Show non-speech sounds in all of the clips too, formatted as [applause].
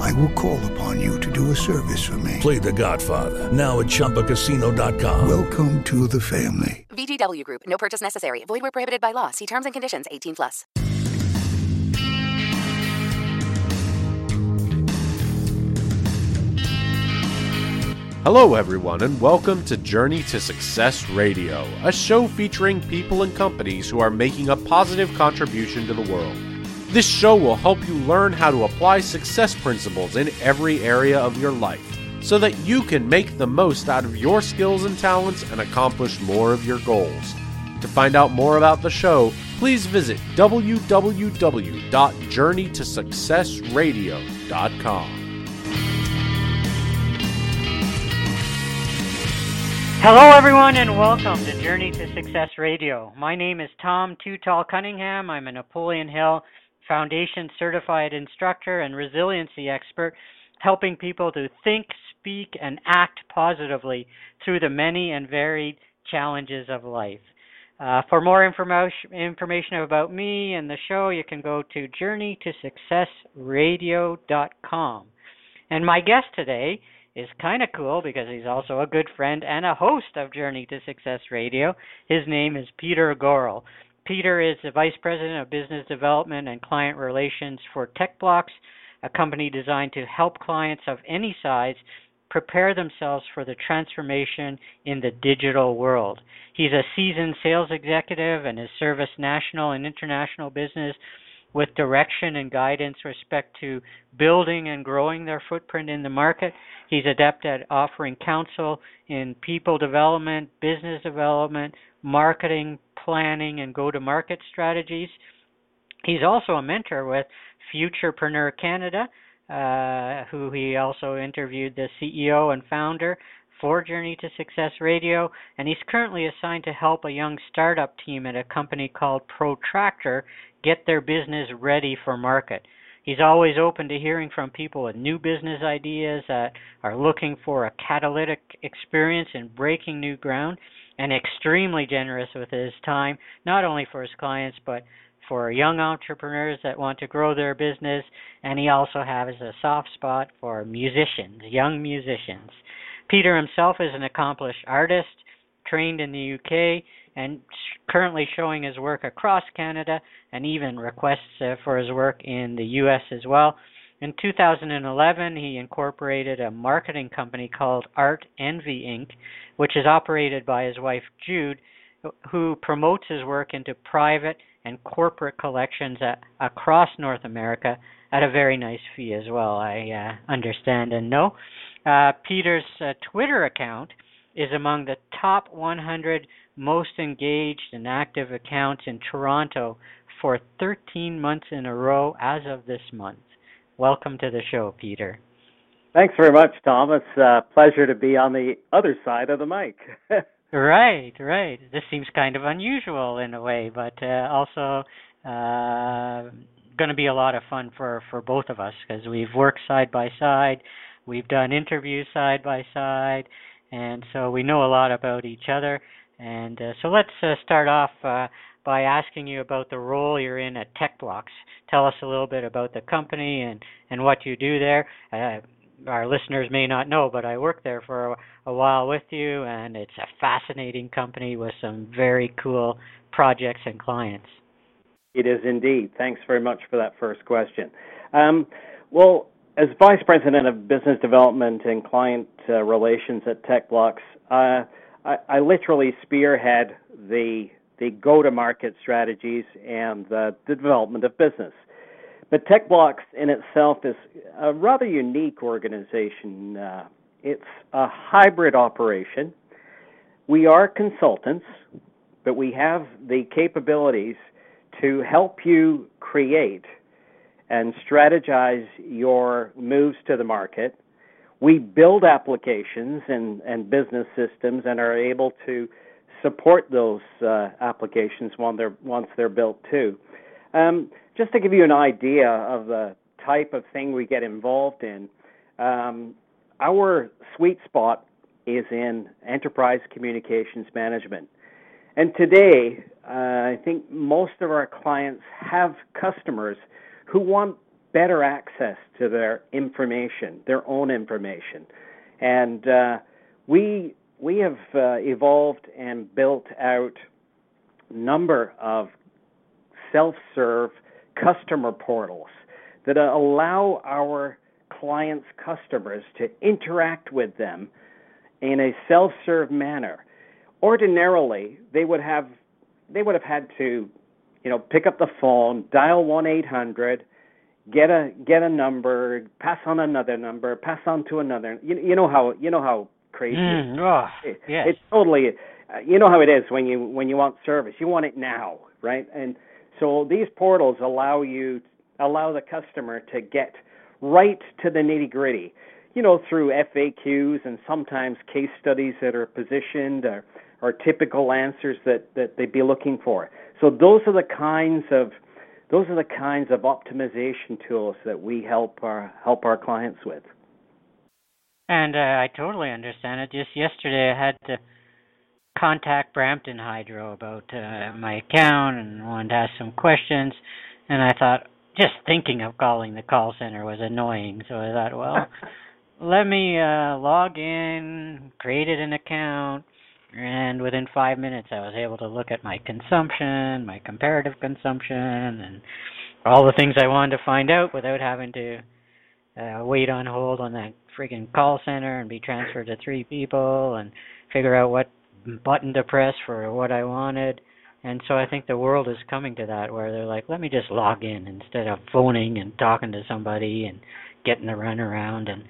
I will call upon you to do a service for me. Play The Godfather now at ChumbaCasino.com. Welcome to the family. VGW Group. No purchase necessary. Void where prohibited by law. See terms and conditions. 18 plus. Hello, everyone, and welcome to Journey to Success Radio, a show featuring people and companies who are making a positive contribution to the world. This show will help you learn how to apply success principles in every area of your life so that you can make the most out of your skills and talents and accomplish more of your goals. To find out more about the show, please visit www.journeytosuccessradio.com. Hello, everyone, and welcome to Journey to Success Radio. My name is Tom Too Tall Cunningham. I'm a Napoleon Hill Foundation certified instructor and resiliency expert, helping people to think, speak, and act positively through the many and varied challenges of life. Uh, for more information information about me and the show, you can go to journeytosuccessradio.com. And my guest today is kind of cool because he's also a good friend and a host of Journey to Success Radio. His name is Peter Goral. Peter is the Vice President of Business Development and Client Relations for TechBlocks, a company designed to help clients of any size prepare themselves for the transformation in the digital world. He's a seasoned sales executive and has serviced national and international business with direction and guidance respect to building and growing their footprint in the market. He's adept at offering counsel in people development, business development, marketing, planning, and go to market strategies. He's also a mentor with Futurpreneur Canada, uh, who he also interviewed the CEO and founder for Journey to Success Radio, and he's currently assigned to help a young startup team at a company called Protractr get their business ready for market. He's always open to hearing from people with new business ideas that are looking for a catalytic experience in breaking new ground and extremely generous with his time, not only for his clients, but for young entrepreneurs that want to grow their business. And he also has a soft spot for musicians, young musicians. Peter himself is an accomplished artist, trained in the UK, and currently showing his work across Canada and even requests uh, for his work in the US as well. In 2011, he incorporated a marketing company called Art Envy Inc., which is operated by his wife Jude, who promotes his work into private and corporate collections at, across North America at a very nice fee as well, I uh, understand and know. Uh, Peter's uh, Twitter account is among the top 100 most engaged and active accounts in Toronto for 13 months in a row as of this month. Welcome to the show, Peter. Thanks very much, Tom. It's a pleasure to be on the other side of the mic. [laughs] right, right. This seems kind of unusual in a way, but uh, also uh, going to be a lot of fun for for both of us because we've worked side by side, we've done interviews side by side, and so we know a lot about each other. And uh, so let's uh, start off uh, by asking you about the role you're in at TechBlocks. Tell us a little bit about the company and, and what you do there. Uh, our listeners may not know, but I worked there for a, a while with you, and it's a fascinating company with some very cool projects and clients. It is indeed. Thanks very much for that first question. Um, well, as Vice President of Business Development and Client uh, Relations at TechBlocks, uh, I, I literally spearhead the the go-to-market strategies and the, the development of business. But TechBlocks in itself is a rather unique organization. Uh, it's a hybrid operation. We are consultants, but we have the capabilities to help you create and strategize your moves to the market we build applications and, and business systems and are able to support those uh, applications once they're once they're built too. Um, just to give you an idea of the type of thing we get involved in, um, our sweet spot is in enterprise communications management. And today, uh, I think most of our clients have customers who want better access to their information, their own information. And uh, we we have uh, evolved and built out number of self-serve customer portals that allow our clients' customers to interact with them in a self-serve manner. Ordinarily, they would have they would have had to, you know, pick up the phone, dial one eight hundred, get a get a number, pass on another number, pass on to another. You, you know how you know how crazy. Mm, oh, it, yes. It's totally. Uh, you know how it is when you when you want service. You want it now, right? And so these portals allow you allow the customer to get right to the nitty gritty. You know, through FAQs and sometimes case studies that are positioned or, or typical answers that, that they'd be looking for. So those are the kinds of those are the kinds of optimization tools that we help our help our clients with. And uh, I totally understand it. Just yesterday, I had to contact Brampton Hydro about uh, my account and wanted to ask some questions. And I thought, just thinking of calling the call center was annoying. So I thought, well, [laughs] let me uh, log in, created an account, and within five minutes I was able to look at my consumption, my comparative consumption, and all the things I wanted to find out without having to uh, wait on hold on that freaking call center and be transferred to three people and figure out what button to press for what I wanted. And so I think the world is coming to that where they're like, let me just log in instead of phoning and talking to somebody and getting the runaround. And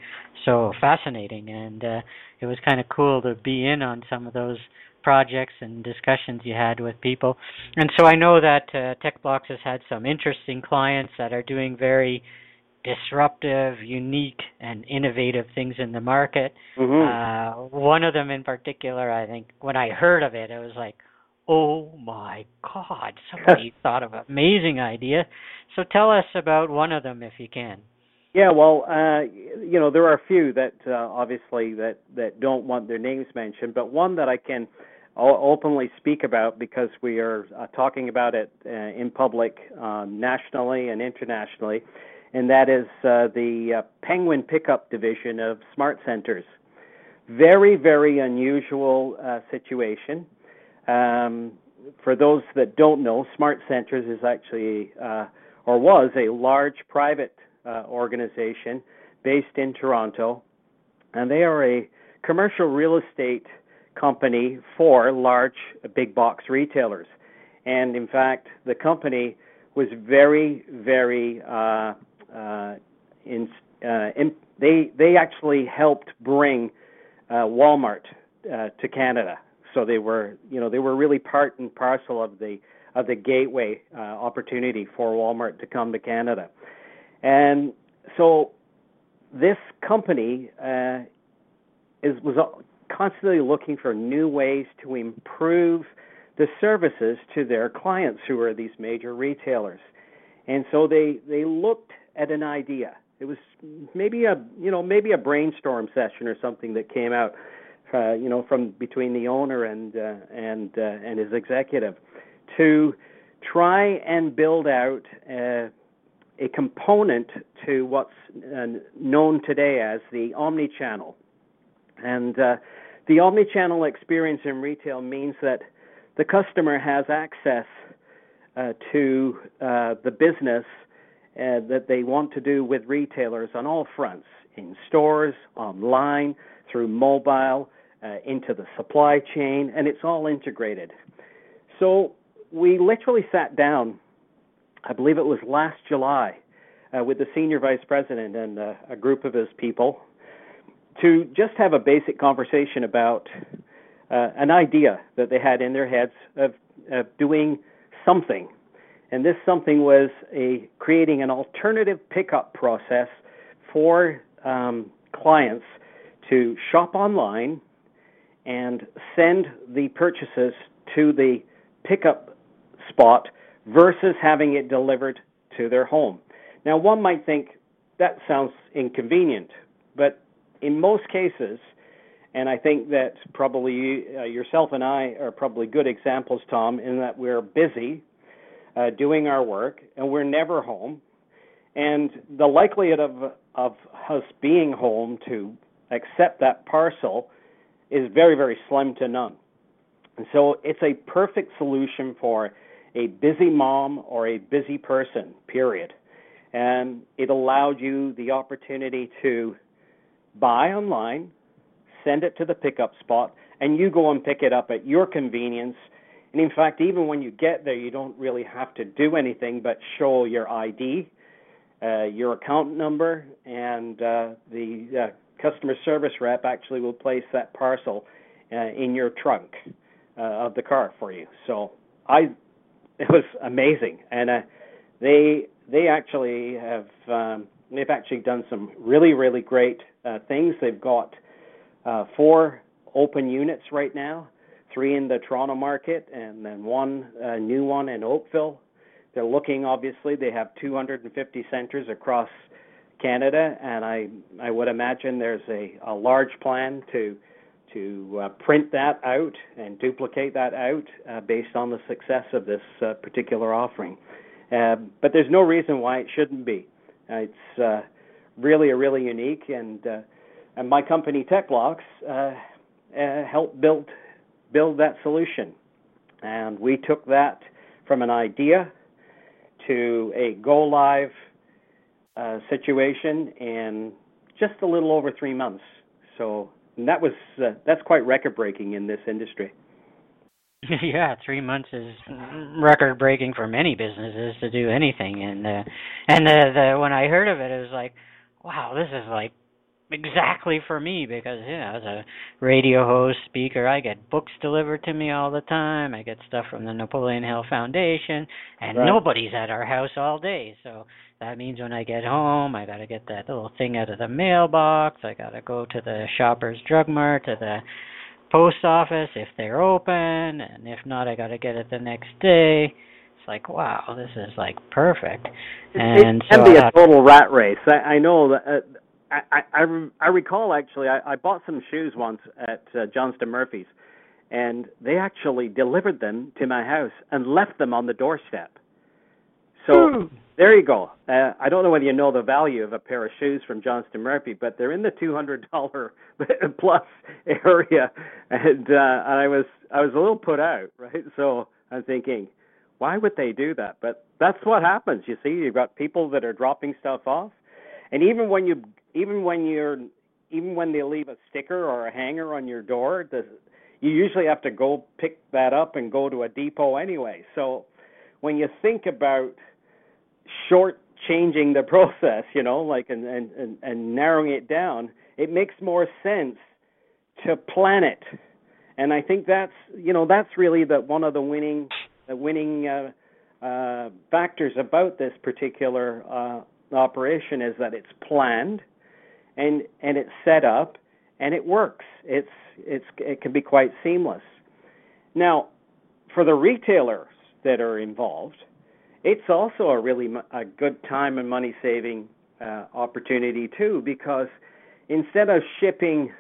so fascinating. And uh, it was kind of cool to be in on some of those projects and discussions you had with people. And so I know that uh, TechBlocks has had some interesting clients that are doing very disruptive, unique, and innovative things in the market. Mm-hmm. Uh, one of them in particular, I think, when I heard of it, it was like, oh my God, somebody [laughs] thought of an amazing idea. So tell us about one of them if you can. Yeah, well, uh, you know, there are a few that uh, obviously that that don't want their names mentioned, but one that I can openly speak about because we are uh, talking about it uh, in public um, nationally and internationally and that is uh, the uh, Penguin Pickup Division of SmartCentres. Very, very unusual uh, situation. Um, for those that don't know, SmartCentres is actually, uh, or was, a large private uh, organization based in Toronto, and they are a commercial real estate company for large big box retailers. And in fact, the company was very, very in, uh, in, they they actually helped bring uh, Walmart uh, to Canada. So they were you know they were really part and parcel of the of the gateway uh, opportunity for Walmart to come to Canada, and so this company uh, is was constantly looking for new ways to improve the services to their clients who are these major retailers. And so they, they looked at an idea. It was maybe a you know maybe a brainstorm session or something that came out, uh, you know, from between the owner and uh, and uh, and his executive, to try and build out uh, a component to what's uh, known today as the omni-channel, and uh, the omni-channel experience in retail means that the customer has access uh, to uh, the business uh, that they want to do with retailers on all fronts in stores, online, through mobile, uh, into the supply chain, and it's all integrated. So we literally sat down, I believe it was last July, uh, with the senior vice president and uh, a group of his people to just have a basic conversation about uh, an idea that they had in their heads of, of doing something and this something was a creating an alternative pickup process for um, clients to shop online and send the purchases to the pickup spot versus having it delivered to their home. Now, one might think that sounds inconvenient, but in most cases, and I think that probably uh, yourself and I are probably good examples, Tom, in that we're busy uh, doing our work and we're never home. And the likelihood of, of us being home to accept that parcel is very, very slim to none. And so it's a perfect solution for a busy mom or a busy person, period. And it allowed you the opportunity to buy online, send it to the pickup spot, and you go and pick it up at your convenience. And in fact, even when you get there, you don't really have to do anything but show your ID, uh, your account number, and uh, the uh, customer service rep actually will place that parcel uh, in your trunk uh, of the car for you. So I, it was amazing, and uh, they they actually have um, they've actually done some really really great things. They've got four open units right now, three in the Toronto market, and then one uh, new one in Oakville. They're looking obviously. They have 250 centers across Canada, and I I would imagine there's a, a large plan to to uh, print that out and duplicate that out uh, based on the success of this uh, particular offering. Uh, but there's no reason why it shouldn't be. Uh, it's uh, really, a really unique, and and my company TechBlocks helped build build that solution, and we took that from an idea to a go live uh, situation in just a little over three months. So that was uh, that's quite record breaking in this industry. [laughs] yeah, three months is record breaking for many businesses to do anything, and uh, and the, the when I heard of it, it was like, wow, this is like exactly for me because yeah, as a radio host, speaker, I get books delivered to me all the time. I get stuff from the Napoleon Hill Foundation, and right. nobody's at our house all day. So that means when I get home, I got to get that little thing out of the mailbox. I got to go to the Shoppers Drug Mart to the post office if they're open, and if not, I got to get it the next day. It's like, wow, this is like perfect. And it can so be I a total rat race. I, I know that. Uh, I, I I recall actually I, I bought some shoes once at uh, Johnston Murphy's, and they actually delivered them to my house and left them on the doorstep. So there you go. Uh, I don't know whether you know the value of a pair of shoes from Johnston Murphy, but they're in the two hundred dollar [laughs] plus area, and uh, I was I was a little put out, [laughs] right? So I'm thinking, why would they do that? But that's what happens. You see, you've got people that are dropping stuff off, and even when you even when you're even when they leave a sticker or a hanger on your door, the, you usually have to go pick that up and go to a depot anyway. So when you think about short changing the [laughs] process, you know, like and, and, and, narrowing it down, it makes more sense to plan it. And I think that's you know that's really the one of the winning the winning uh, uh, factors about this particular uh, operation is that it's planned and and it's set up and it works. It's it's it can be quite seamless. Now, for the retailers that are involved, it's also a really a good time and money saving uh, opportunity too because instead of shipping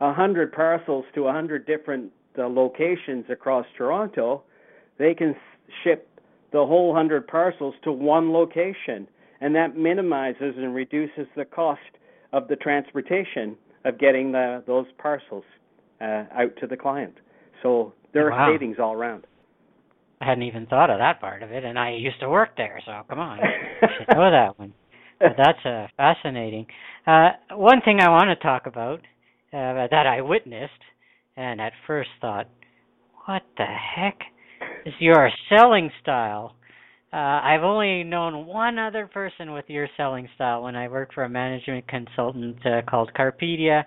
a hundred parcels to a hundred different uh, locations across Toronto, they can ship the whole hundred parcels to one location, and that minimizes and reduces the cost of the transportation of getting the, those parcels uh, out to the client. So there wow. are savings all around. I hadn't even thought of that part of it, and I used to work there, so come on, I should know that one. [laughs] But that's uh, fascinating. Uh, one thing I want to talk about uh, that I witnessed, and at first thought, what the heck is your selling style? Uh, I've only known one other person with your selling style when I worked for a management consultant uh, called Carpedia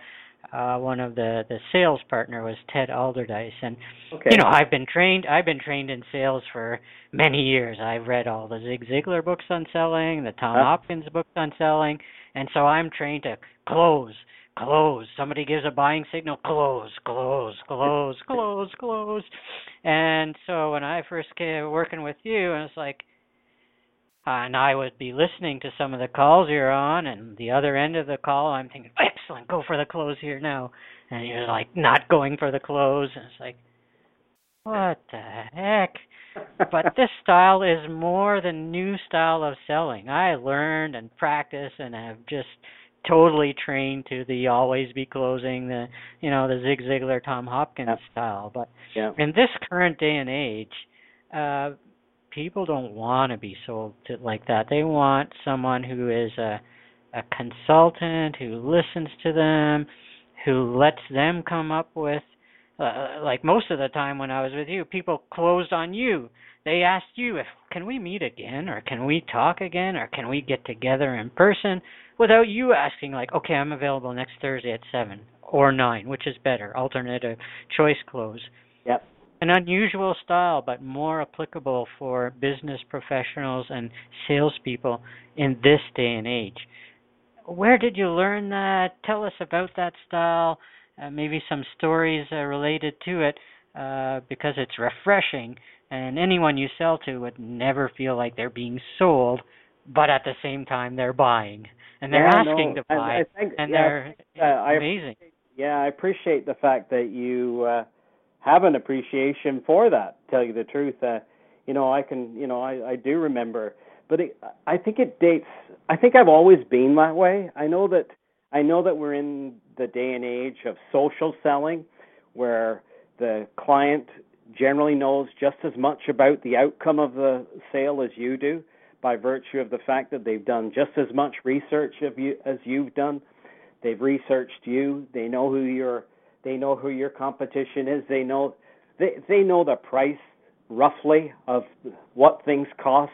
uh, one of the the sales partner was Ted Alderdice, and okay. you know I've been trained I've been trained in sales for many years. I've read all the Zig Ziglar books on selling, the Tom huh? Hopkins books on selling, and so I'm trained to close, close. Somebody gives a buying signal, close, close, close, close, close. And so when I first came working with you, I was like, and I would be listening to some of the calls you're on, and the other end of the call, I'm thinking, excellent, go for the close here now. And you're like, not going for the close. And it's like, what the heck? but [laughs] this style is more the new style of selling. I learned and practiced and have just totally trained to the always be closing the you know the Zig Ziglar Tom Hopkins yeah. style. But yeah. in this current day and age, uh people don't want to be sold to like that. They want someone who is a a consultant who listens to them, who lets them come up with uh, like most of the time when I was with you, people closed on you. They asked you if can we meet again or can we talk again or can we get together in person without you asking like, okay, I'm available next Thursday at 7 or 9, which is better, alternative choice close. Yep an unusual style, but more applicable for business professionals and salespeople in this day and age. Where did you learn that? Tell us about that style, uh, maybe some stories uh, related to it, uh, because it's refreshing, and anyone you sell to would never feel like they're being sold, but at the same time they're buying and they're yeah, asking no, to buy, I, I think, and yeah, they're uh, amazing. I, yeah, I appreciate the fact that you uh, have an appreciation for that. Tell you the truth, uh, you know, I can, you know, I, I do remember, but it, I think it dates. I think I've always been that way. I know that I know that we're in the day and age of social selling, where the client generally knows just as much about the outcome of the sale as you do, by virtue of the fact that they've done just as much research of you as you've done. They've researched you. They know who you're they know who your competition is. They know they they know the price roughly of what things cost.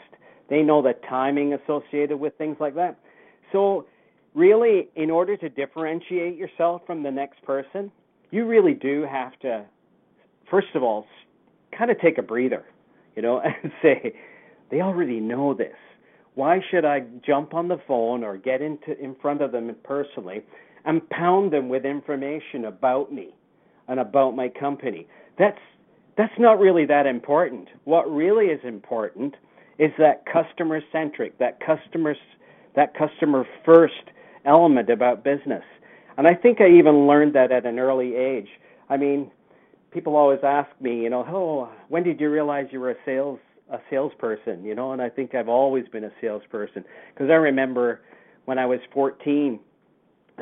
They know the timing associated with things like that. So really in order to differentiate yourself from the next person, you really do have to first of all kind of take a breather, you know, [laughs] and say they already know this. Why should I jump on the phone or get into in front of them personally and pound them with information about me and about my company. That's that's not really that important. What really is important is that customer centric, that customer that customer first element about business. And I think I even learned that at an early age. I mean, people always ask me, you know, oh, when did you realize you were a sales a salesperson? You know, and I think I've always been a salesperson because I remember when I was 14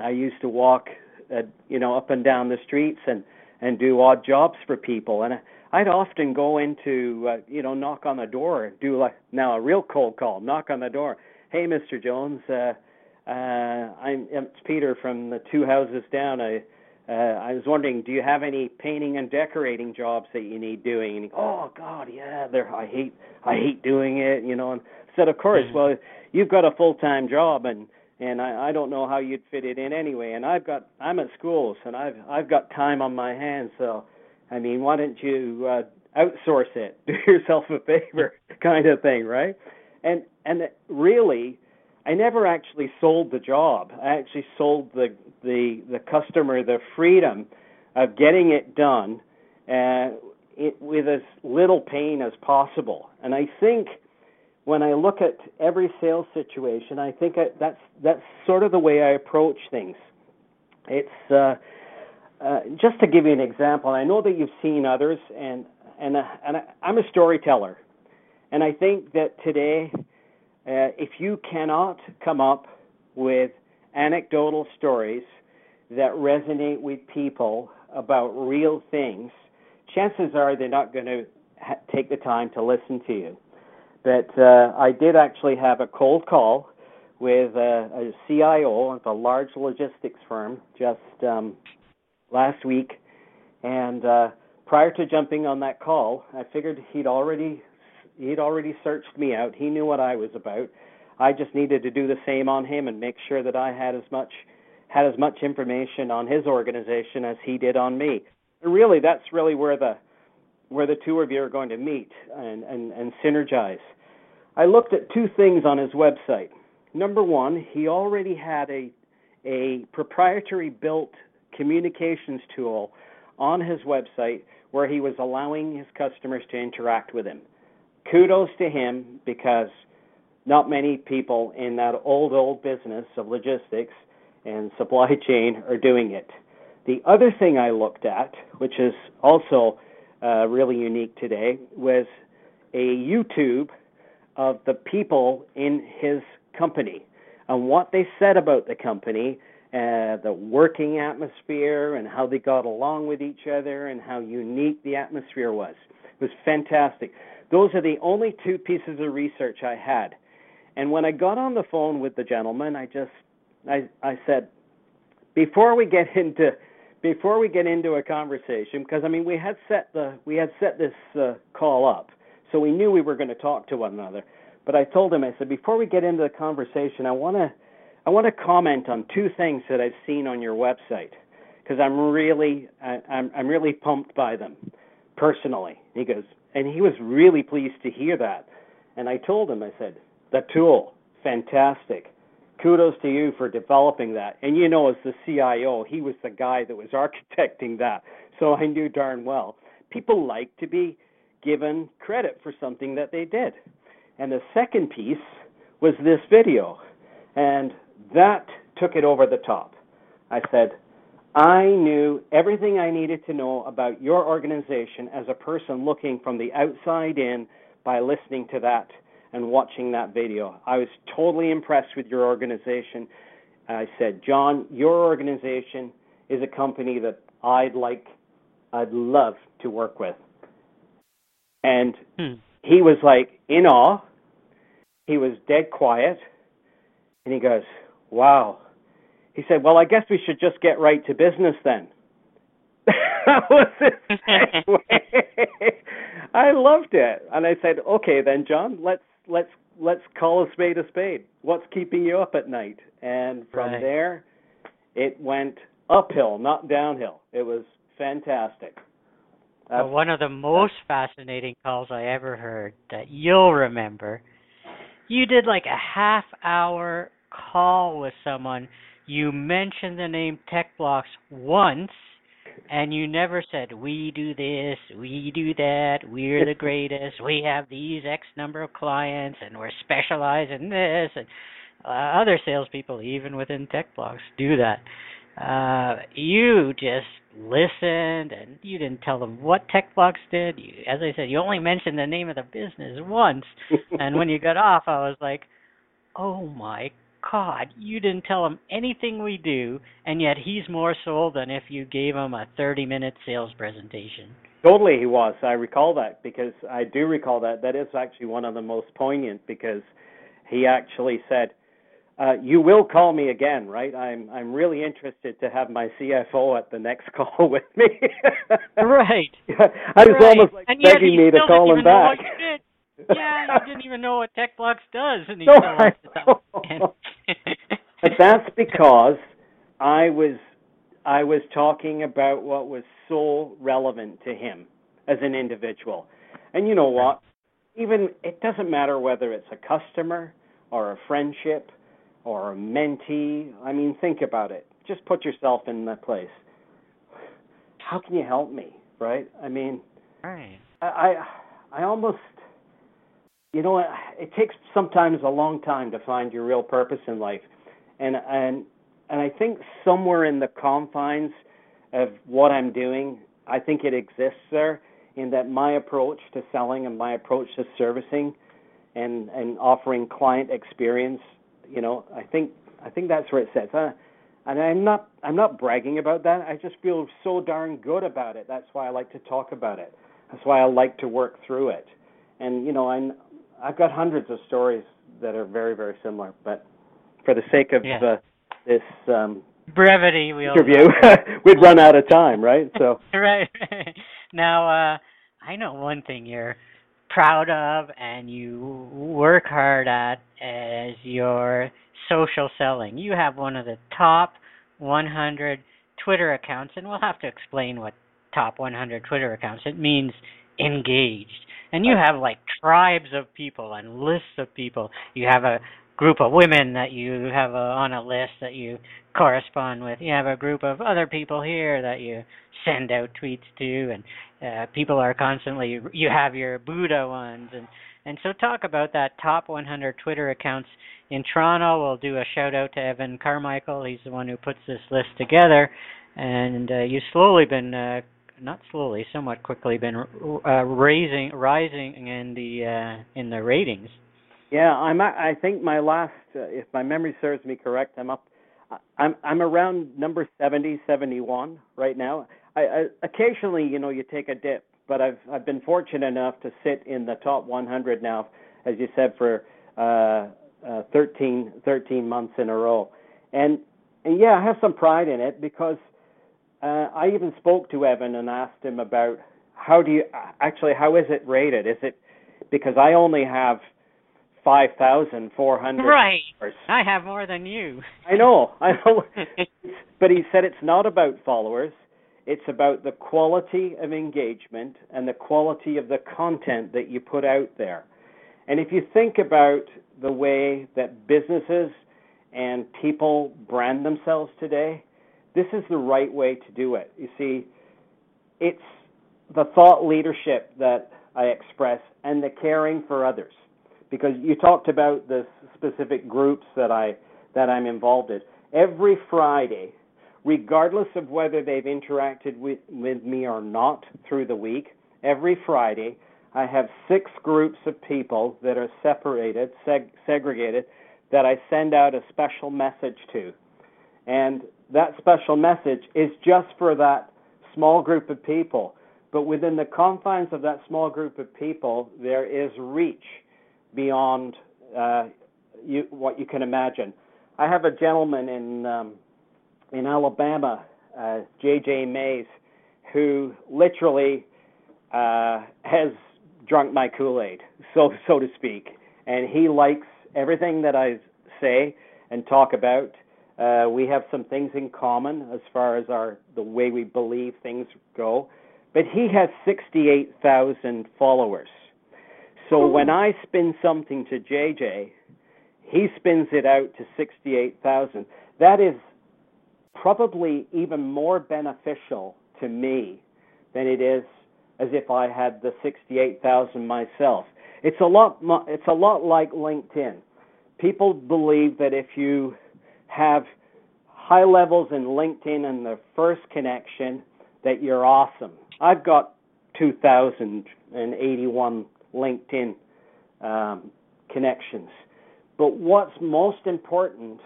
I used to walk, uh, you know, up and down the streets and and do odd jobs for people, and I'd often go into, uh, you know, knock on the door, and do like now a real cold call, knock on the door. Hey, Mr. Jones, uh, uh, I'm it's Peter from the two houses down. I uh, I was wondering, do you have any painting and decorating jobs that you need doing? And he, oh God, yeah, there. I hate I hate doing it, you know. And said, of course, mm-hmm. well, you've got a full time job, and and I, I don't know how you'd fit it in anyway. And I've got I'm at schools and I've I've got time on my hands, so I mean, why don't you uh, outsource it? [laughs] Do yourself a favor, kind of thing, right? And and really, I never actually sold the job. I actually sold the the the customer the freedom of getting it done uh, it, with as little pain as possible. And I think when I look at every sales situation, I think I, that's that's sort of the way I approach things. It's uh, uh, just to give you an example. I know that you've seen others, and and uh, and I, I'm a storyteller, and I think that today, uh, if you cannot come up with anecdotal stories that resonate with people about real things, chances are they're not going to ha- take the time to listen to you. But uh, I did actually have a cold call with a, a CIO of a large logistics firm just um, last week, and uh, prior to jumping on that call, I figured he'd already he'd already searched me out. He knew what I was about. I just needed to do the same on him and make sure that I had as much had as much information on his organization as he did on me. And really, that's really where the where the two of you are going to meet and, and, and synergize. I looked at two things on his website. Number one, he already had a a proprietary built communications tool on his website where he was allowing his customers to interact with him. Kudos to him because not many people in that old, old business of logistics and supply [laughs] chain are doing it. The other thing I looked at, which is also uh, really unique today, was a YouTube of the people in his company and what they said about the company, uh, the working atmosphere, and how they got along with each other, and how unique the atmosphere was. It was fantastic. Those are the only two pieces of research I had. And when I got on the phone with the gentleman, I just I I said, before we get [laughs] into before we get into a conversation, because I mean we had set the we had set this uh, call up, so we knew we were going to talk to one another. But I told him I said before we get into the conversation, I want to I want to comment on two things that I've seen on your website because I'm really I, I'm I'm really pumped by them personally. He goes, and he was really pleased to hear that. And I told him I said the tool fantastic kudos to you for developing that. And you know, as the CIO, he was the guy that was [laughs] architecting that. So I knew darn well. People like to be given credit for something that they did. And the second piece was this video. And that took it over the top. I said, I knew everything I needed to know about your organization as a person looking from the outside in by listening to that and watching that video. I was totally impressed with your organization. I said, John, your organization is a company that I'd like, I'd love to work with. And hmm. he was like in awe. He was dead quiet. And he goes, Wow. He said, Well, I guess we should just get right to business then. [laughs] that was his [laughs] I loved it. And I said, Okay then, John, let's let's let's call a spade a spade. What's keeping you up at night? And from right. there, it went uphill, not downhill. It was fantastic. Well, one of the most fascinating calls I ever heard that you'll remember. You did like a half hour call with someone. You mentioned the name TechBlocks once and you never said we do this, we do that, we're the greatest, we have these X number of clients, and we're specialized in this, and uh, other salespeople, even within TechBlocks, do that. Uh, you just listened, and you didn't tell them what TechBlocks did. You, as I said, you only mentioned the name of the business once, [laughs] and when you got off, I was like, "Oh my God, you didn't tell him anything we do, and yet he's more sold than if you gave him a 30 minute sales presentation. Totally, he was. I recall that because I do recall that. That is actually one of the most poignant because he actually said, uh, "You will call me again, right? I'm I'm really interested to have my CFO at the next [laughs] call with me." right. [laughs] I was right. almost like and begging me to call him back yeah, you didn't even know what TechBlocks does, [laughs] and he no, [laughs] but that's because I was I was talking about what was so relevant to him as an individual. And you know what? Even it doesn't matter whether it's a customer or a friendship or a mentee. I mean, think about it. Just put yourself in that place. How can you help me, right? I mean, right. I I, I almost you know, it takes sometimes a long time to find your real purpose in life, and and and I think somewhere in the confines of what I'm doing, I think it exists there. In that my approach to selling and my approach to servicing, and and offering client experience, you know, I think I think that's where it sits. Uh, and I'm not I'm not bragging about that. I just feel so darn good about it. That's why I like to talk about it. That's why I like to work through it. And you know, I'm I've got hundreds of stories that are very, very similar, but for the sake of yeah. uh, this um, brevity, we interview, [laughs] we'd run out of time, right? So [laughs] right. [laughs] now, uh, I know one thing you're proud of and you work hard at is your social selling. You have one of the top 100 Twitter accounts, and we'll have to explain what top 100 Twitter accounts. It means engaged and you have like tribes of people and lists of people. You have a group of women that you have a, on a list that you correspond with. You have a group of other people here that you send out tweets to, and uh, people are constantly. You have your Buddha ones, and and so talk about that top 100 Twitter accounts in Toronto. We'll do a shout out to Evan Carmichael. He's the one who puts this list together, and uh, you've slowly been. Uh, not slowly, somewhat quickly, been uh, raising, rising in the uh, in the ratings. Yeah, I'm. I think my last, uh, if my memory serves me correct, I'm up. I'm I'm around number 70, 71 right now. I, I occasionally, you know, you take a dip, but I've I've been fortunate enough to sit in the top 100 now, as you said, for uh, uh, 13 13 months in a row, and and yeah, I have some pride in it because uh, I even spoke to Evan and asked him about how do you actually how is it rated? Is it because I only have five thousand four hundred. Right. I have more than you. I know. I know. [laughs] but he said it's not about followers. It's about the quality of engagement and the quality of the content that you put out there. And if you think about the way that businesses and people brand themselves today, this is the right way to do it. You see, it's the thought leadership that I express and the caring for others because you talked about the specific groups that I that I'm involved in. Every Friday, regardless of whether they've interacted with, with me or not through the week, every Friday I have six groups of people that are separated, seg- segregated, that I send out a special message to. And that special message is just for that small group of people. But within the confines of that small group of people, there is reach beyond uh, you, what you can imagine. I have a gentleman in um, in Alabama, uh, J.J. Mays, who literally uh, has drunk my Kool-Aid, so so to speak, and he likes everything that I say and talk about. Uh, we have some things in common as far as our the way we believe things go, but he has 68,000 followers. So when I spin something to JJ, he spins it out to 68,000. That is probably even more beneficial to me than it is as if I had the 68,000 myself. It's a lot it's a lot like LinkedIn. People believe that if you have high levels in LinkedIn and the first connection that you're awesome. I've got 2081 LinkedIn um, connections. But what's most important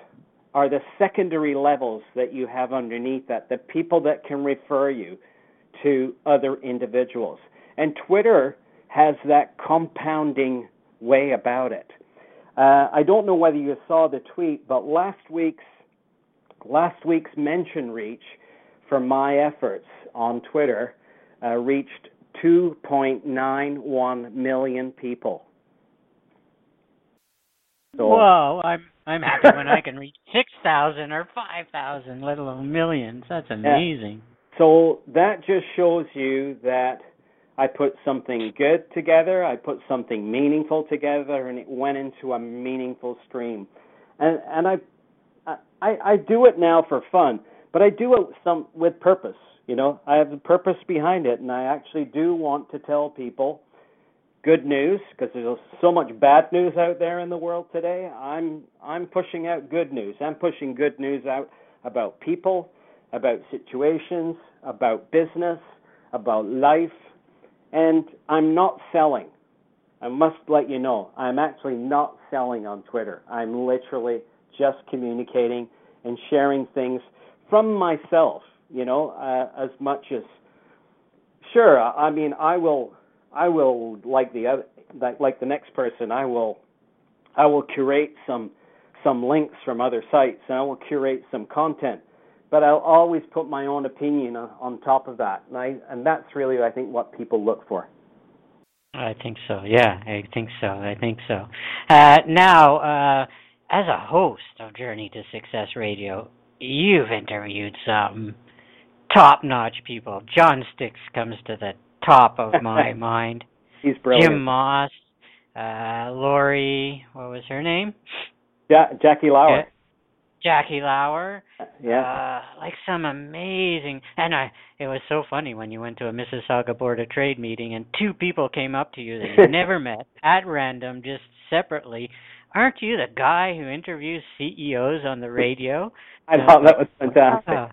are the secondary levels that you have underneath that, the people that can refer you to other individuals. And Twitter has that compounding way about it. Uh, I don't know whether you saw the tweet, but last week's last week's mention reach for my efforts on Twitter uh, reached 2.91 million people. So, Whoa, I'm I'm happy when I [laughs] can reach 6,000 or 5,000, let alone millions. That's amazing. Yeah. So that just shows you that I put something good together, I put something meaningful together, and it went into a meaningful stream. And and I I, I do it now for fun, but I do it some with purpose. You know, I have a purpose behind it, and I actually do want to tell people good news because there's so much bad news out there in the world today. I'm I'm pushing out good news. I'm pushing good news out about people, about situations, about business, about life, and I'm not selling. I must let you know, I'm actually not selling on Twitter. I'm literally just communicating and sharing things from myself you know, uh, as much as sure. I mean, I will, I will like the other, like, like the next person. I will, I will curate some some links from other sites, and I will curate some content. But I'll always put my own opinion on, on top of that, and I, and that's really, I think, what people look for. I think so. Yeah, I think so. I think so. Uh, now, uh, as a host of Journey to Success Radio, you've interviewed some top notch people. John Sticks comes to the top of [laughs] my mind. He's brilliant. Jim Moss, uh, Lori, what was her name? Ja- Jackie Lauer. Jackie Lauer. Yeah. Uh, like some amazing and I it was so funny when you went to a Mississauga Board of Trade meeting and two people came up to you that you [laughs] never met at random, just separately. Aren't you the guy who interviews CEOs on the radio? [laughs] I thought that was fantastic. Uh,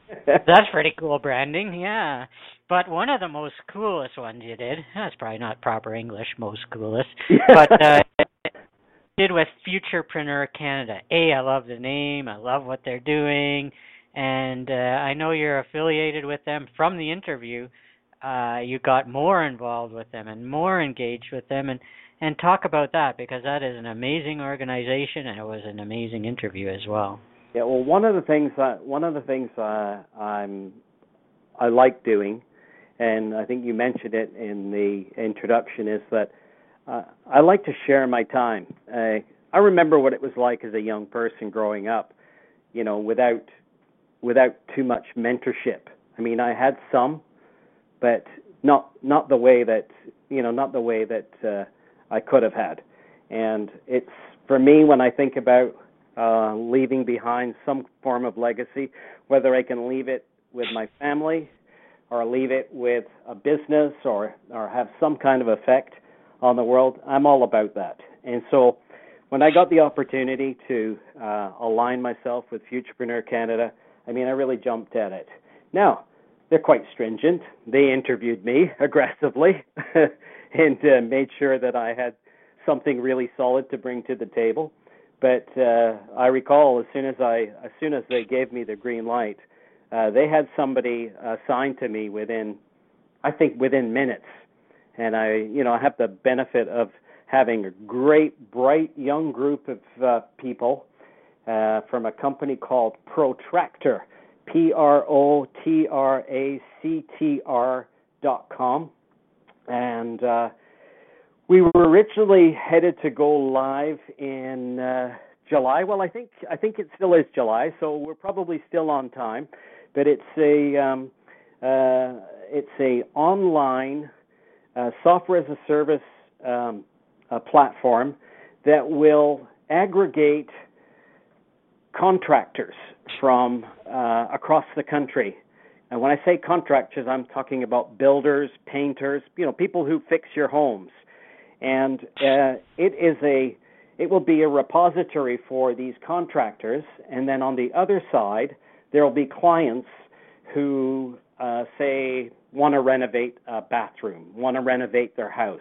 that's pretty [laughs] cool branding, yeah. But one of the most coolest ones you did, that's probably not proper English, most coolest, but uh, did with Futurpreneur Canada. A, I love the name, I love what they're doing, and uh, I know you're affiliated with them from the interview. Uh, you got more involved with them and more engaged with them, and and talk about that because that is an amazing organization and it was an amazing interview as well. Yeah, well, one of the things that one of the things I'm I like doing, and I think you mentioned it in the introduction, is that uh, I like to share my time. Uh, I remember what it was like as a young person growing up, you know, without without too much mentorship. I mean, I had some, but not not the way that you know, not the way that uh, I could have had. And it's for me when I think about uh, leaving behind some form of legacy, whether I can leave it with my family or leave it with a business or or have some kind of effect on the world, I'm all about that. And so when I got the opportunity to uh, align myself with Futurpreneur Canada, I mean, I really jumped at it. Now, they're quite stringent. They interviewed me [laughs] aggressively [laughs] and uh, made sure that I had something really solid to bring to the table. But uh, I recall as soon as I, as soon as they gave me the green light, uh, they had somebody assigned to me within, I think, within minutes. And I, you know, I have the benefit of having a great, bright young group of uh, people uh, from a company called Protractr, P R O T R A C T R dot com, and uh, we were originally headed to go live in uh, July. Well, I think I think it still is July, so we're probably still on time. But it's a um, uh, it's a online uh, software as a service um, a platform that will aggregate contractors from uh, across the country. And when I say contractors, I'm talking about builders, painters, you know, people who fix your homes. And uh, it is a it will be a repository for these contractors, and then on the other side, there will be clients who uh, say want to renovate a bathroom, want to renovate their house,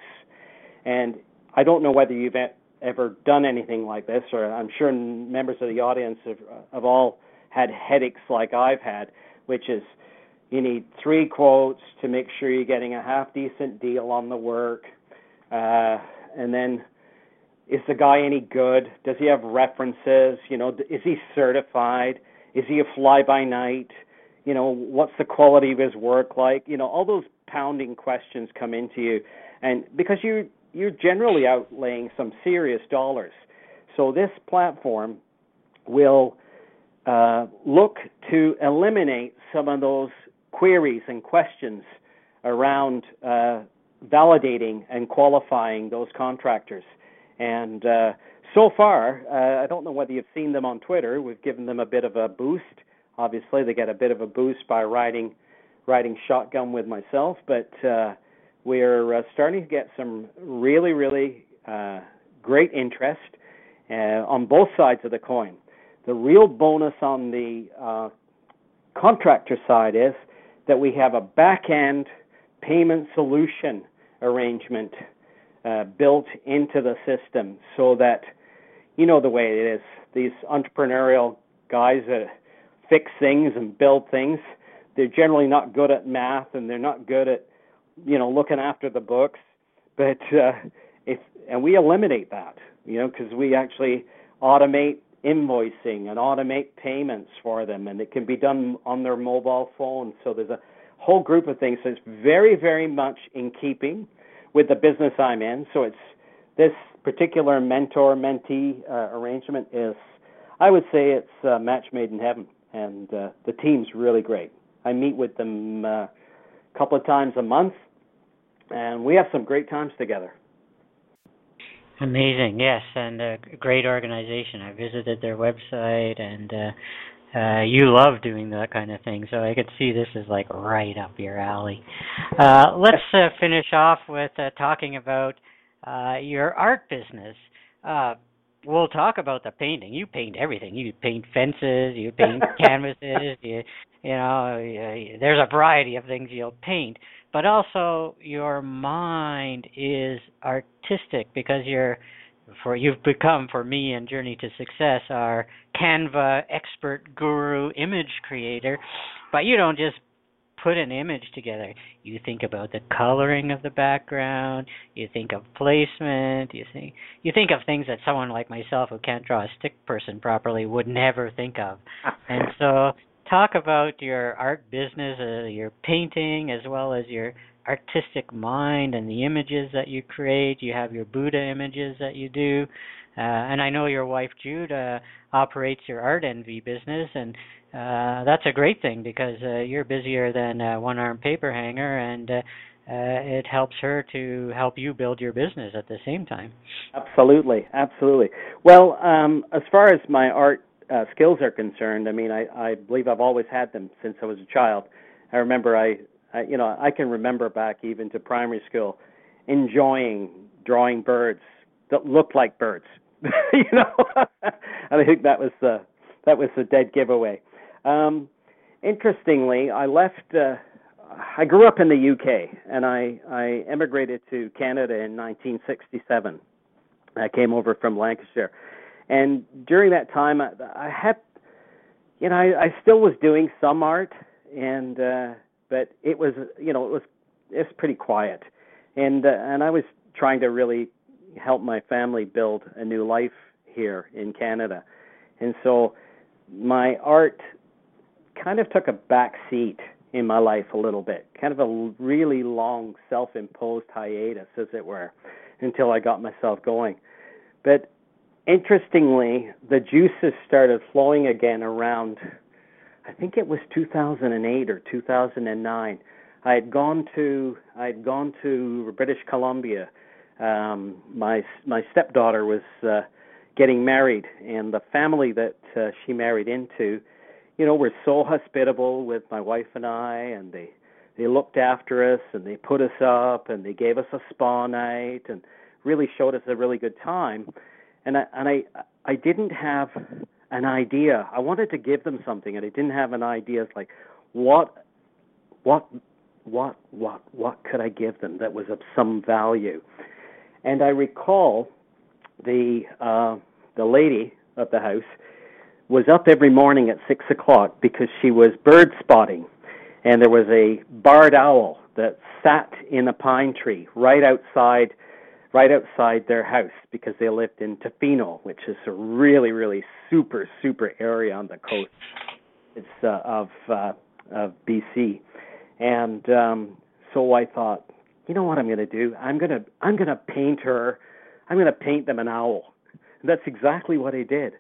and I don't know whether you've ever done anything like this, or I'm sure members of the audience have, have all had headaches like I've had, which is you need three quotes to make sure you're getting a half decent deal on the work, uh, and then is the guy any good? Does he have references? You know, is he certified? Is he a fly by night? You know, what's the quality of his work like? You know, all those pounding questions come into you, and because you you're generally outlaying some serious dollars. So this platform will uh, look to eliminate some of those queries and questions around uh, validating and qualifying those contractors. And uh, so far, uh, I don't know whether you've seen them on Twitter. We've given them a bit of a boost. Obviously, they get a bit of a boost by riding riding shotgun with myself, but uh, we're uh, starting to get some really, really uh, great interest uh, on both sides of the coin. The real bonus on the uh, contractor side is that we have a back end payment solution arrangement uh, built into the system so that you know the way it is these entrepreneurial guys that fix things and build things. They're generally not good at math and they're not good at you know looking after the books. But uh if and we eliminate that you know because we actually automate invoicing and automate payments for them and it can be done on their mobile phone. So there's a whole group of things. That's very very much in keeping with the business i'm in. So it's this particular mentor mentee uh, arrangement is i would say it's a match made in heaven and uh, the team's really great i meet with them uh, couple of times a month, and we have some great times together. Amazing, yes, and a great organization. I visited their website, and uh, uh, you love doing that kind of thing. So I could see this is like right up your alley. Uh, let's uh, finish off with uh, talking about uh, your art business. Uh, we'll talk about the painting. You paint everything. You paint fences. You paint [laughs] canvases. You, you know, there's a variety of things you'll paint but also your mind is artistic because you're for you've become for me and journey to success our canva expert guru image creator but you don't just put an image together you think about the coloring of the background you think of placement you think you think of things that someone like myself who can't draw a stick person properly would never think of and so talk about your art business, uh, your painting, as well as your artistic mind and the images that you create. You have your Buddha images that you do. Uh, and I know your wife Jude uh, operates your ArtEnvy business, and uh, that's a great thing because uh, you're busier than a one-armed paper hanger, and uh, uh, it helps her to help you build your business at the same time. Absolutely, absolutely. Well, um, as far as my art uh, skills are concerned, I mean, I, I believe I've always had them since I was a child. I remember I, I, you know, I can remember back even to primary school, enjoying drawing birds that looked like birds. [laughs] you know, and [laughs] I think that was the that was the dead giveaway. Um, interestingly, I left. Uh, I grew up in the UK, and I I emigrated to Canada in 1967. I came over from Lancashire and during that time, I, I had, you know, I, I still was doing some art, and uh, but it was, you know, it was it's pretty quiet, and uh, and I was trying to really help my family build a new life here in Canada, and so my art kind of took a back seat in my life a little bit, kind of a really long self-imposed hiatus, as it were, until I got myself going. But interestingly, the juices started flowing again around, I think it was 2008 or 2009. I had gone to I had gone to British Columbia. Um, my my stepdaughter was uh, getting married, and the family that uh, she married into, you know, were so hospitable with my wife and I, and they they looked after us and they put us up and they gave us a spa night and really showed us a really good time and I and I I didn't have an idea. I wanted to give them something, and I didn't have an idea. It's like, what, what, what, what, what could I give them that was of some value? And I recall the uh, the lady of the house was up every morning at six o'clock because she was bird spotting, and there was a barred owl that sat in a pine tree right outside right outside their house because they lived in Tofino, which is a really, really super, super area on the coast. It's uh, of uh, of BC, and um, so I thought, you know what I'm going to do? I'm going to I'm going to paint her. I'm going to paint them an owl. And that's exactly what I did.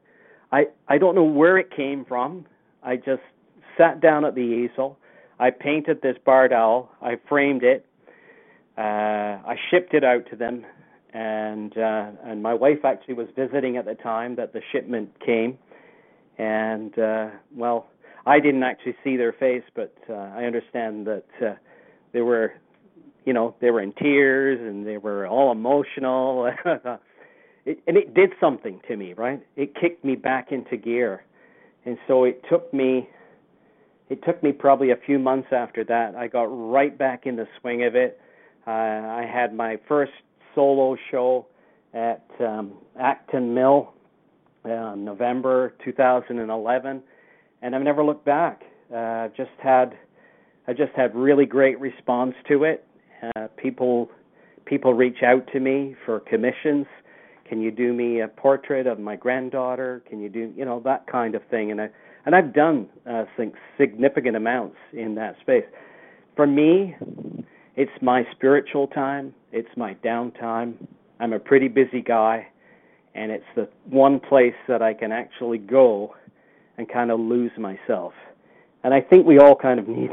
I I don't know where it came from. I just sat down at the easel. I painted this barred owl. I framed it. Uh, I shipped it out to them and uh, and my wife actually was visiting at the time that the shipment came, and uh, well, I didn't actually see their face, but uh, I understand that uh, they were, you know, they were in tears and they were all emotional, [laughs] it, and it did something to me, right? It kicked me back into gear, and so it took me. It took me probably a few months after that. I got right back in the swing of it. Uh, I had my first solo show at um, Acton Mill, uh, November 2011, and I've never looked back. Uh, I've just had I just had really great response to it. Uh, people people reach out to me for commissions. Can you do me a portrait of my granddaughter? Can you do you know that kind of thing? And I and I've done uh, significant amounts in that space. For me, it's my spiritual time, it's my downtime. I'm a pretty busy guy, and it's the one place that I can actually go and kind of lose myself. And I think we all kind of need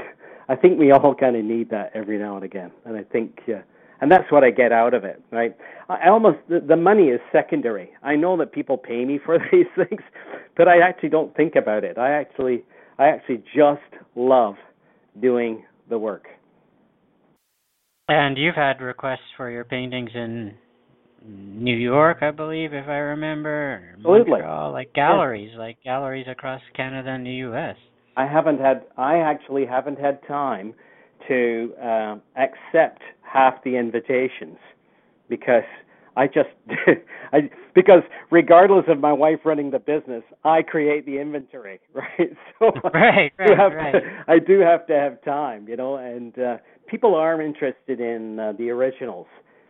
I think we all kind of need that every now and again. And I think uh, and that's what I get out of it, right? I almost the, the money is secondary. I know that people pay me for [laughs] these things, but I actually don't think about it. I actually I actually just love doing the work. And you've had requests for your paintings in New York, I believe, if I remember. Absolutely. Montreal, like galleries, yeah. like galleries across Canada and the U.S. I haven't had. I actually haven't had time to uh, accept half the invitations because I just [laughs] I because regardless of my wife running the business, I create the inventory, [laughs] right? So right, [laughs] right, I, right. To, I do have to have time, you know, and uh, people are interested in uh, the originals.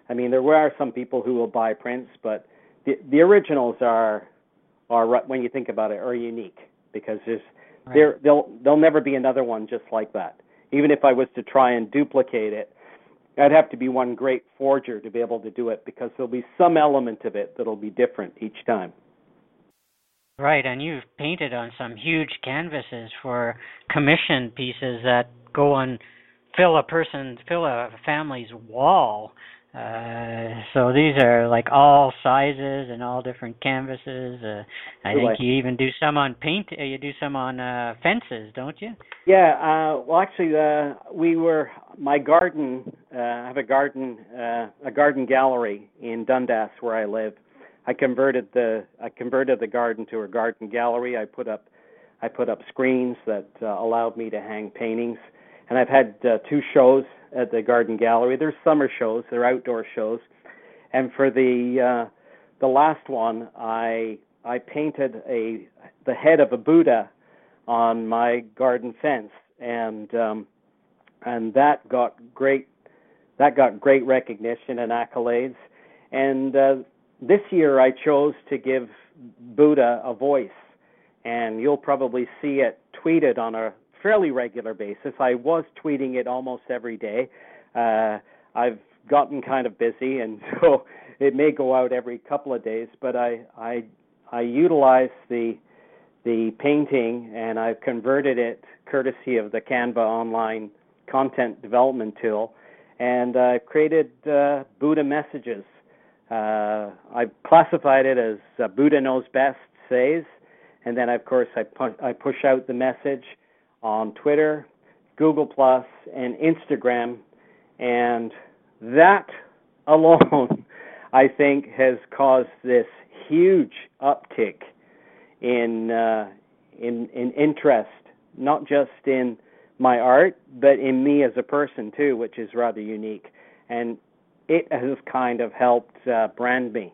I mean, there are some people who will buy prints, but the the originals are are when you think about it are unique because there's right. there there'll there'll never be another one just like that. Even if I was to try and duplicate it, I'd have to be one great forger to be able to do it because there'll be some element of it that'll be different each time. Right, and you've painted on some huge canvases for commission pieces that go on fill a person fill a family's wall uh, so these are like all sizes and all different canvases. Uh, I think you even do some on paint. Uh, you do some on uh, fences, don't you? Yeah. Uh, well, actually, uh, we were my garden. Uh, I have a garden, uh, a garden gallery in Dundas where I live. I converted the I converted the garden to a garden gallery. I put up I put up screens that uh, allowed me to hang paintings, and I've had uh, two shows at the Garden Gallery. There's summer shows, they're outdoor shows, and for the uh, the last one, I I painted a the head of a Buddha on my garden fence, and um, and that got great that got great recognition and accolades. And uh, this year, I chose to give Buddha a voice, and you'll probably see it tweeted on a fairly regular basis. I was tweeting it almost every day. Uh, I've gotten kind of busy, and [laughs] so it may go out every couple of days. But I I I utilize the the painting, and I've converted it courtesy of the Canva online content development tool, and i uh, created uh, Buddha messages. Uh, I've classified it as uh, Buddha knows best says, and then of course I, pu- I push out the message on Twitter, Google Plus, and Instagram, and that alone, [laughs] I think, has caused this huge uptick in uh, in in interest, not just in my art, but in me as a person too, which is rather unique, and it has kind of helped uh, brand me,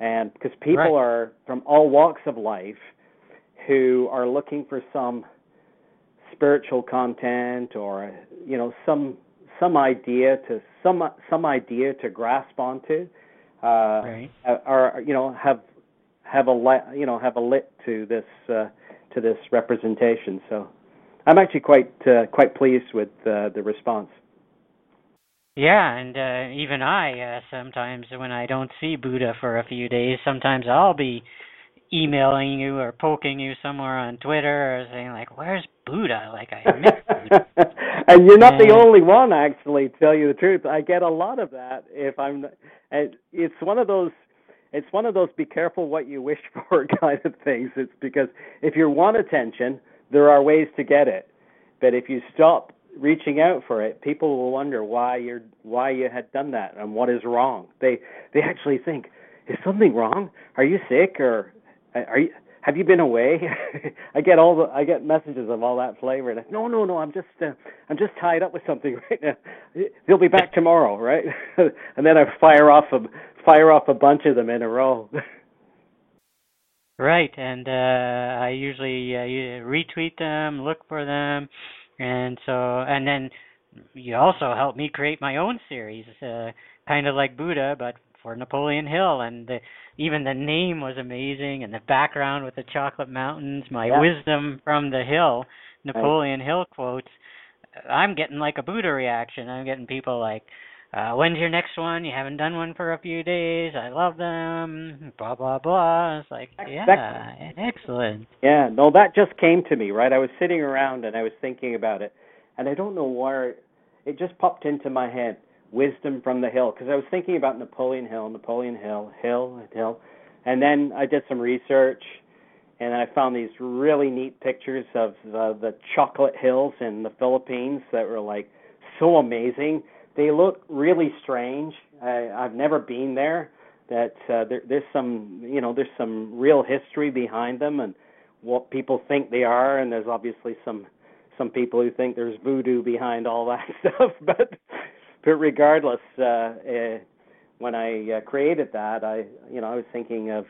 and because people right. are from all walks of life who are looking for some spiritual content or you know some some idea to some some idea to grasp onto uh right. or you know have have a you know have a lit to this uh to this representation so i'm actually quite uh, quite pleased with uh, the response yeah, and uh, even I uh, sometimes when I don't see Buddha for a few days, sometimes I'll be emailing you or poking you somewhere on Twitter or saying like, "Where's Buddha?" Like I miss [laughs] and you're not and, the only one, actually. To tell you the truth, I get a lot of that. If I'm, and it's one of those. It's one of those be careful what you wish [laughs] for kind of things. It's because if you want attention, there are ways to get it. But if you stop reaching out for it, people will wonder why you're why you had done that and what is wrong. They they actually think, is something wrong? Are you sick or are you have you been away? [laughs] I get all the I get messages of all that flavor. And I, no, no, no. I'm just uh, I'm just tied up with something [laughs] right now. They'll be back tomorrow, right? [laughs] and then I fire off a fire off a bunch of them in a row. right, and uh I usually uh, retweet them, look for them, and so and then you also help me create my own series, uh, kind of like Buddha, but for Napoleon Hill, and the, even the name was amazing, and the background with the chocolate mountains, my yeah. wisdom from the hill, Napoleon right. Hill quotes. I'm getting like a Buddha reaction. I'm getting people like, uh, "When's your next one? You haven't done one for a few days. I love them." Blah blah blah. It's like, yeah, excellent. Yeah, no, that just came to me. Right, I was sitting around and I was thinking about it, and I don't know where it just popped into my head wisdom from the hill because I was thinking about Napoleon Hill, Napoleon Hill, Hill, Hill, and then I did some research and I found these really neat pictures of uh, the chocolate hills in the Philippines that were like so amazing. They look really strange. I, I've never been there. That uh, there, there's some, you know, there's some real history behind them and what people think they are, and there's obviously some some people who think there's voodoo behind all that [laughs] stuff. But but regardless, uh, uh, when I uh, created that, I you know I was thinking of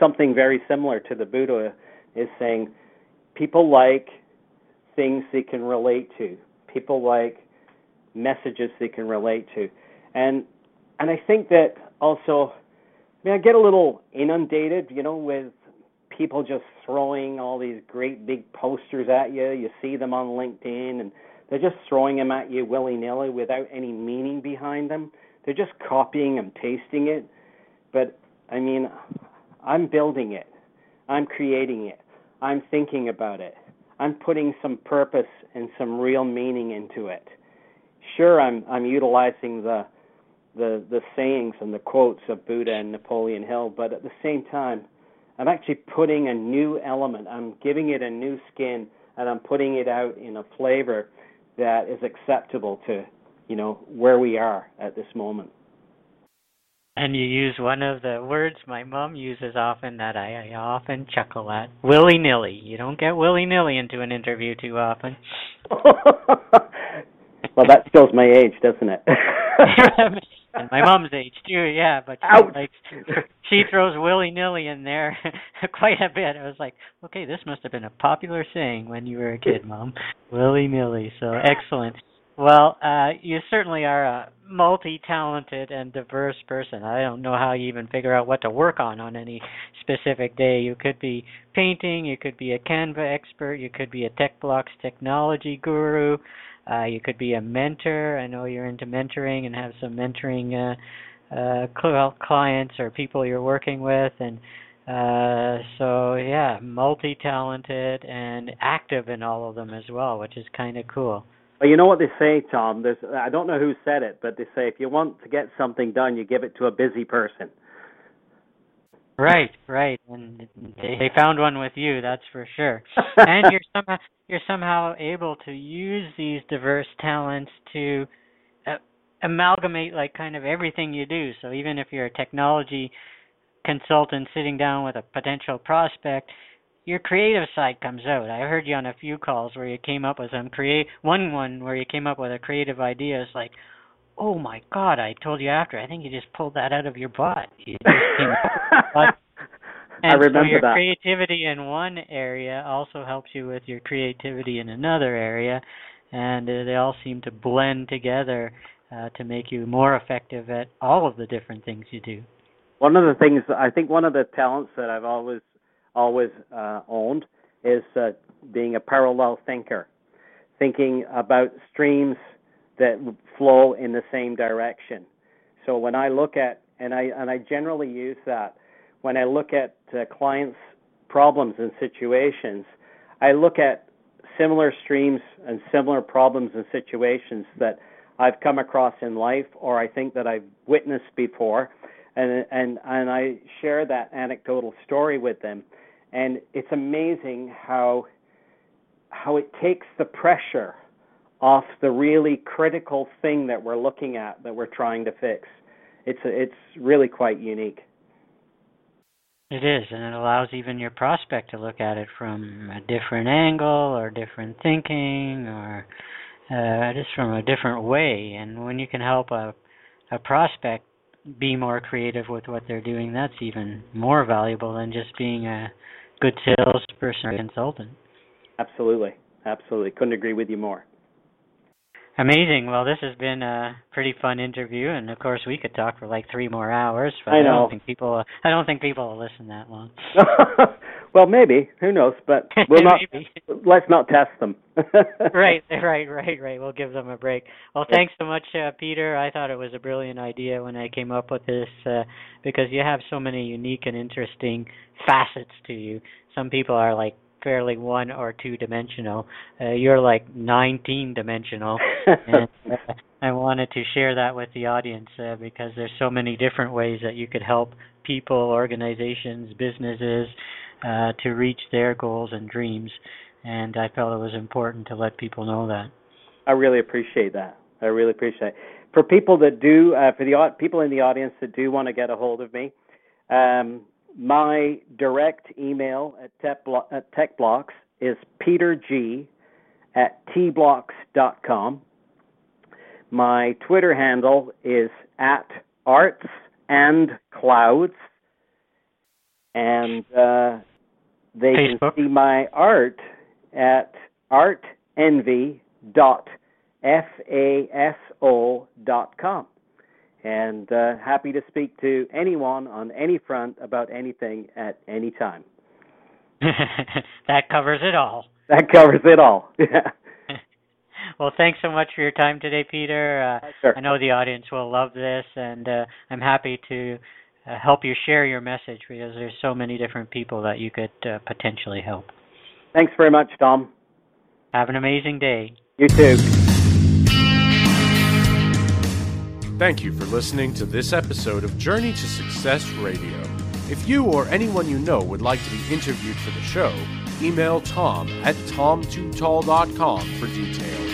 something very similar to the Buddha is saying people like things they can relate to. People like messages they can relate to. And and I think that also I mean I get a little inundated, you know, with people just throwing all these great big posters at you. You see them on LinkedIn and they're just throwing them at you willy nilly without any meaning behind them. They're just copying and pasting it. But I mean, I'm building it. I'm creating it. I'm thinking about it. I'm putting some purpose and some real meaning into it. Sure, I'm I'm utilizing the the the sayings and the quotes of Buddha and Napoleon Hill, but at the same time, I'm actually putting a new element. I'm giving it a new skin, and I'm putting it out in a flavor that is acceptable to you know where we are at this moment. And you use one of the words my mom uses often that I, I often chuckle at willy nilly. You don't get willy nilly into an interview too often. [laughs] well, that [laughs] shows my age, doesn't it? [laughs] and my mom's age too, yeah. But she, like she throws willy nilly in there [laughs] quite a bit. I was like, okay, this must have been a popular saying when you were a kid, mom. Willy nilly. So excellent. Well, uh, you certainly are a multi-talented and diverse person. I don't know how you even figure out what to work on on any specific day. You could be painting, you could be a Canva expert, you could be a TechBlocks technology guru, uh, you could be a mentor. I know you're into mentoring and have some mentoring uh, uh, clients or people you're working with, and uh, so yeah, multi-talented and active in all of them as well, which is kind of cool. Well, you know what they say, Tom. There's I don't know who said it, but they say if you want to get something done, you give it to a busy person. Right, right, and they found one with you, that's for sure. [laughs] and you're somehow you're somehow able to use these diverse talents to uh, amalgamate like kind of everything you do. So even if you're a technology consultant sitting down with a potential prospect, your creative side comes out. I heard you on a few calls where you came up with some create one one where you came up with a creative idea. It's like, oh my god! I told you after. I think you just pulled that out of your butt. You [laughs] and I remember so your that. creativity in one area also helps you with your creativity in another area, and uh, they all seem to blend together uh, to make you more effective at all of the different things you do. One of the things I think one of the talents that I've always always uh, owned is uh, being a parallel thinker, thinking about streams that flow in the same direction. So when I look at and I and I generally use that when I look at uh, clients' problems and situations, I look at similar streams and similar problems and situations that I've come across in life or I think that I've witnessed before and and and I share that anecdotal story with them and it's amazing how how it takes the pressure off the really critical thing that we're looking at that we're trying to fix. It's it's really quite unique. It is, and it allows even your prospect to look at it from a different angle or different thinking or uh, just from a different way. And when you can help a a prospect be more creative with what they're doing, that's even more valuable than just being a good salesperson or consultant. Absolutely. Absolutely. Couldn't agree with you more. Amazing. Well, this has been a pretty fun interview, and of course, we could talk for like three more hours. But I I, don't think people. I don't think people will listen that long. [laughs] well, maybe. Who knows? But [laughs] we'll not. Let's not test them. [laughs] right, right, right, right. We'll give them a break. Well, thanks so much, uh, Peter. I thought it was a brilliant idea when I came up with this uh, because you have so many unique and interesting facets to you. Some people are like fairly one or two dimensional. Uh, you're like 19 dimensional, [laughs] and uh, I wanted to share that with the audience uh, because there's so many different ways that you could help people, organizations, businesses uh, to reach their goals and dreams. And I felt it was important to let people know that. I really appreciate that. I really appreciate it. For people that do, uh, for the people in the audience that do want to get a hold of me, um, my direct email at, TechBlo- at TechBlocks is peterg at tblocks.com. My Twitter handle is at arts and clouds, and uh, they Facebook. can see my art at artenvy.faso.com. And uh, happy to speak to anyone on any front about anything at any time. [laughs] that covers it all. That covers it all. Yeah. [laughs] [laughs] well, thanks so much for your time today, Peter. Uh, Sure. I know the audience will love this, and uh, I'm happy to uh, help you share your message because there's so many different people that you could uh, potentially help. Thanks very much, Tom. Have an amazing day. You too. Thank you for listening to this episode of Journey to Success Radio. If you or anyone you know would like to be interviewed for the show, email tom at tom2tall.com for details.